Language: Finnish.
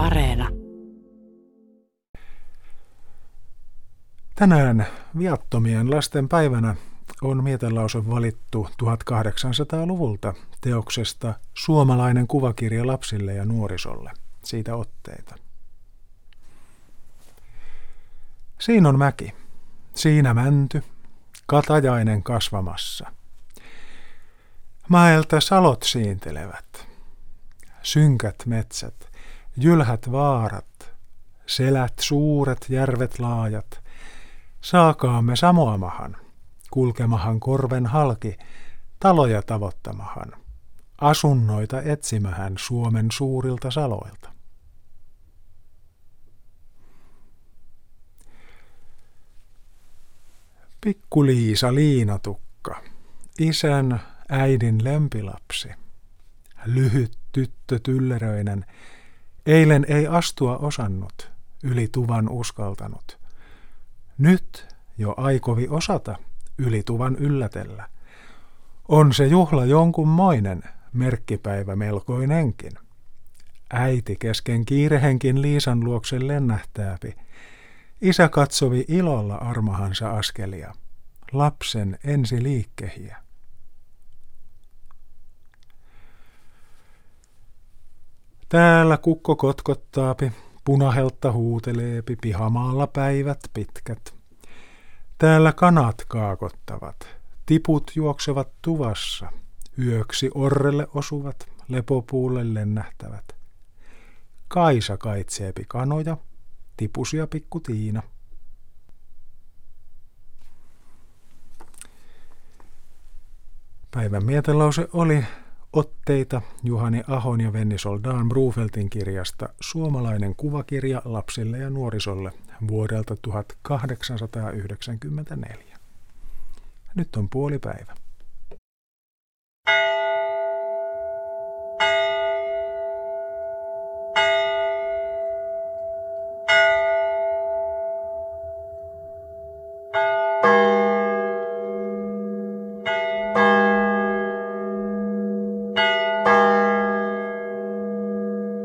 Areena. Tänään viattomien lasten päivänä on mietelause valittu 1800-luvulta teoksesta Suomalainen kuvakirja lapsille ja nuorisolle. Siitä otteita. Siinä on mäki, siinä mänty, katajainen kasvamassa. Mäeltä salot siintelevät, synkät metsät, jylhät vaarat, selät suuret, järvet laajat. Saakaamme samoamahan, kulkemahan korven halki, taloja tavoittamahan, asunnoita etsimähän Suomen suurilta saloilta. Pikku Liisa Liinatukka, isän äidin lempilapsi. Lyhyt tyttö tylleröinen, eilen ei astua osannut, yli tuvan uskaltanut. Nyt jo aikovi osata yli tuvan yllätellä. On se juhla jonkunmoinen, merkkipäivä melkoinenkin. Äiti kesken kiirehenkin Liisan luokse lennähtääpi. Isä katsovi ilolla armahansa askelia, lapsen ensi liikkehiä. Täällä kukko kotkottaapi, punaheltta huuteleepi, pihamaalla päivät pitkät. Täällä kanat kaakottavat, tiput juoksevat tuvassa, yöksi orrelle osuvat, lepopuulle lennähtävät. Kaisa kaitseepi kanoja, tipusia pikku Tiina. Päivän mietelause oli otteita Juhani Ahon ja Venni Soldaan Brufeltin kirjasta Suomalainen kuvakirja lapsille ja nuorisolle vuodelta 1894. Nyt on puolipäivä.